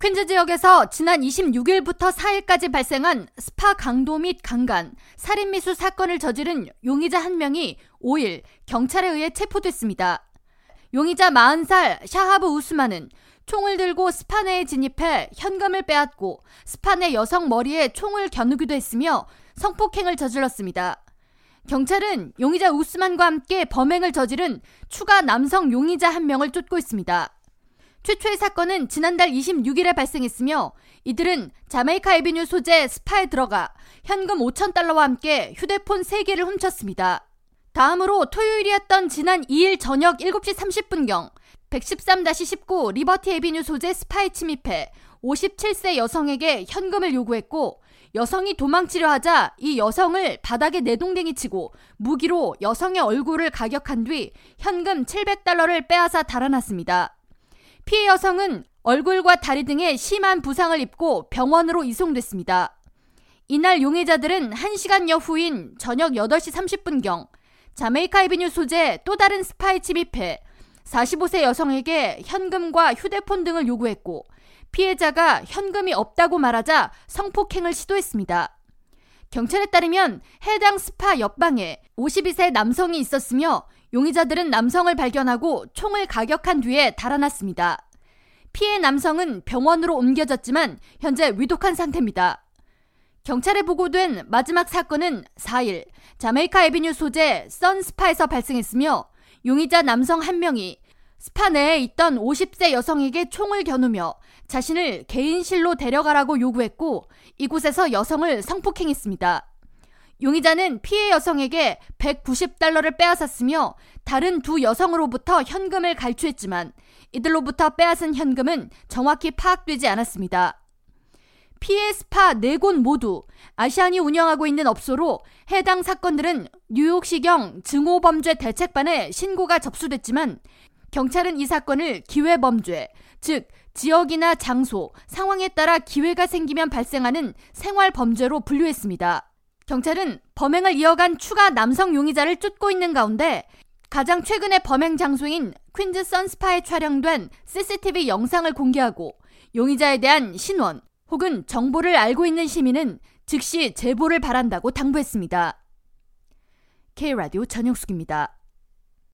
퀸즈 지역에서 지난 26일부터 4일까지 발생한 스파 강도 및 강간, 살인미수 사건을 저지른 용의자 한 명이 5일 경찰에 의해 체포됐습니다. 용의자 40살 샤하브 우스만은 총을 들고 스파 내에 진입해 현금을 빼앗고 스파 내 여성 머리에 총을 겨누기도 했으며 성폭행을 저질렀습니다. 경찰은 용의자 우스만과 함께 범행을 저지른 추가 남성 용의자 한 명을 쫓고 있습니다. 최초의 사건은 지난달 26일에 발생했으며 이들은 자메이카 에비뉴 소재 스파에 들어가 현금 5천 달러와 함께 휴대폰 3개를 훔쳤습니다. 다음으로 토요일이었던 지난 2일 저녁 7시 30분경 113-19 리버티 에비뉴 소재 스파에 침입해 57세 여성에게 현금을 요구했고 여성이 도망치려 하자 이 여성을 바닥에 내동댕이 치고 무기로 여성의 얼굴을 가격한 뒤 현금 700달러를 빼앗아 달아났습니다. 피해 여성은 얼굴과 다리 등에 심한 부상을 입고 병원으로 이송됐습니다. 이날 용의자들은 1시간여 후인 저녁 8시 30분경 자메이카 에비뉴 소재 또 다른 스파에 침입해 45세 여성에게 현금과 휴대폰 등을 요구했고 피해자가 현금이 없다고 말하자 성폭행을 시도했습니다. 경찰에 따르면 해당 스파 옆방에 52세 남성이 있었으며 용의자들은 남성을 발견하고 총을 가격한 뒤에 달아났습니다. 피해 남성은 병원으로 옮겨졌지만 현재 위독한 상태입니다. 경찰에 보고된 마지막 사건은 4일 자메이카 에비뉴 소재 선스파에서 발생했으며 용의자 남성 한 명이 스파 내에 있던 50세 여성에게 총을 겨누며 자신을 개인실로 데려가라고 요구했고 이곳에서 여성을 성폭행했습니다. 용의자는 피해 여성에게 190달러를 빼앗았으며 다른 두 여성으로부터 현금을 갈취했지만 이들로부터 빼앗은 현금은 정확히 파악되지 않았습니다. 피해 스파 네곳 모두 아시안이 운영하고 있는 업소로 해당 사건들은 뉴욕시경 증오범죄 대책반에 신고가 접수됐지만 경찰은 이 사건을 기회범죄, 즉 지역이나 장소, 상황에 따라 기회가 생기면 발생하는 생활범죄로 분류했습니다. 경찰은 범행을 이어간 추가 남성 용의자를 쫓고 있는 가운데 가장 최근의 범행 장소인 퀸즈 선스파에 촬영된 CCTV 영상을 공개하고 용의자에 대한 신원 혹은 정보를 알고 있는 시민은 즉시 제보를 바란다고 당부했습니다. K라디오 전영숙입니다.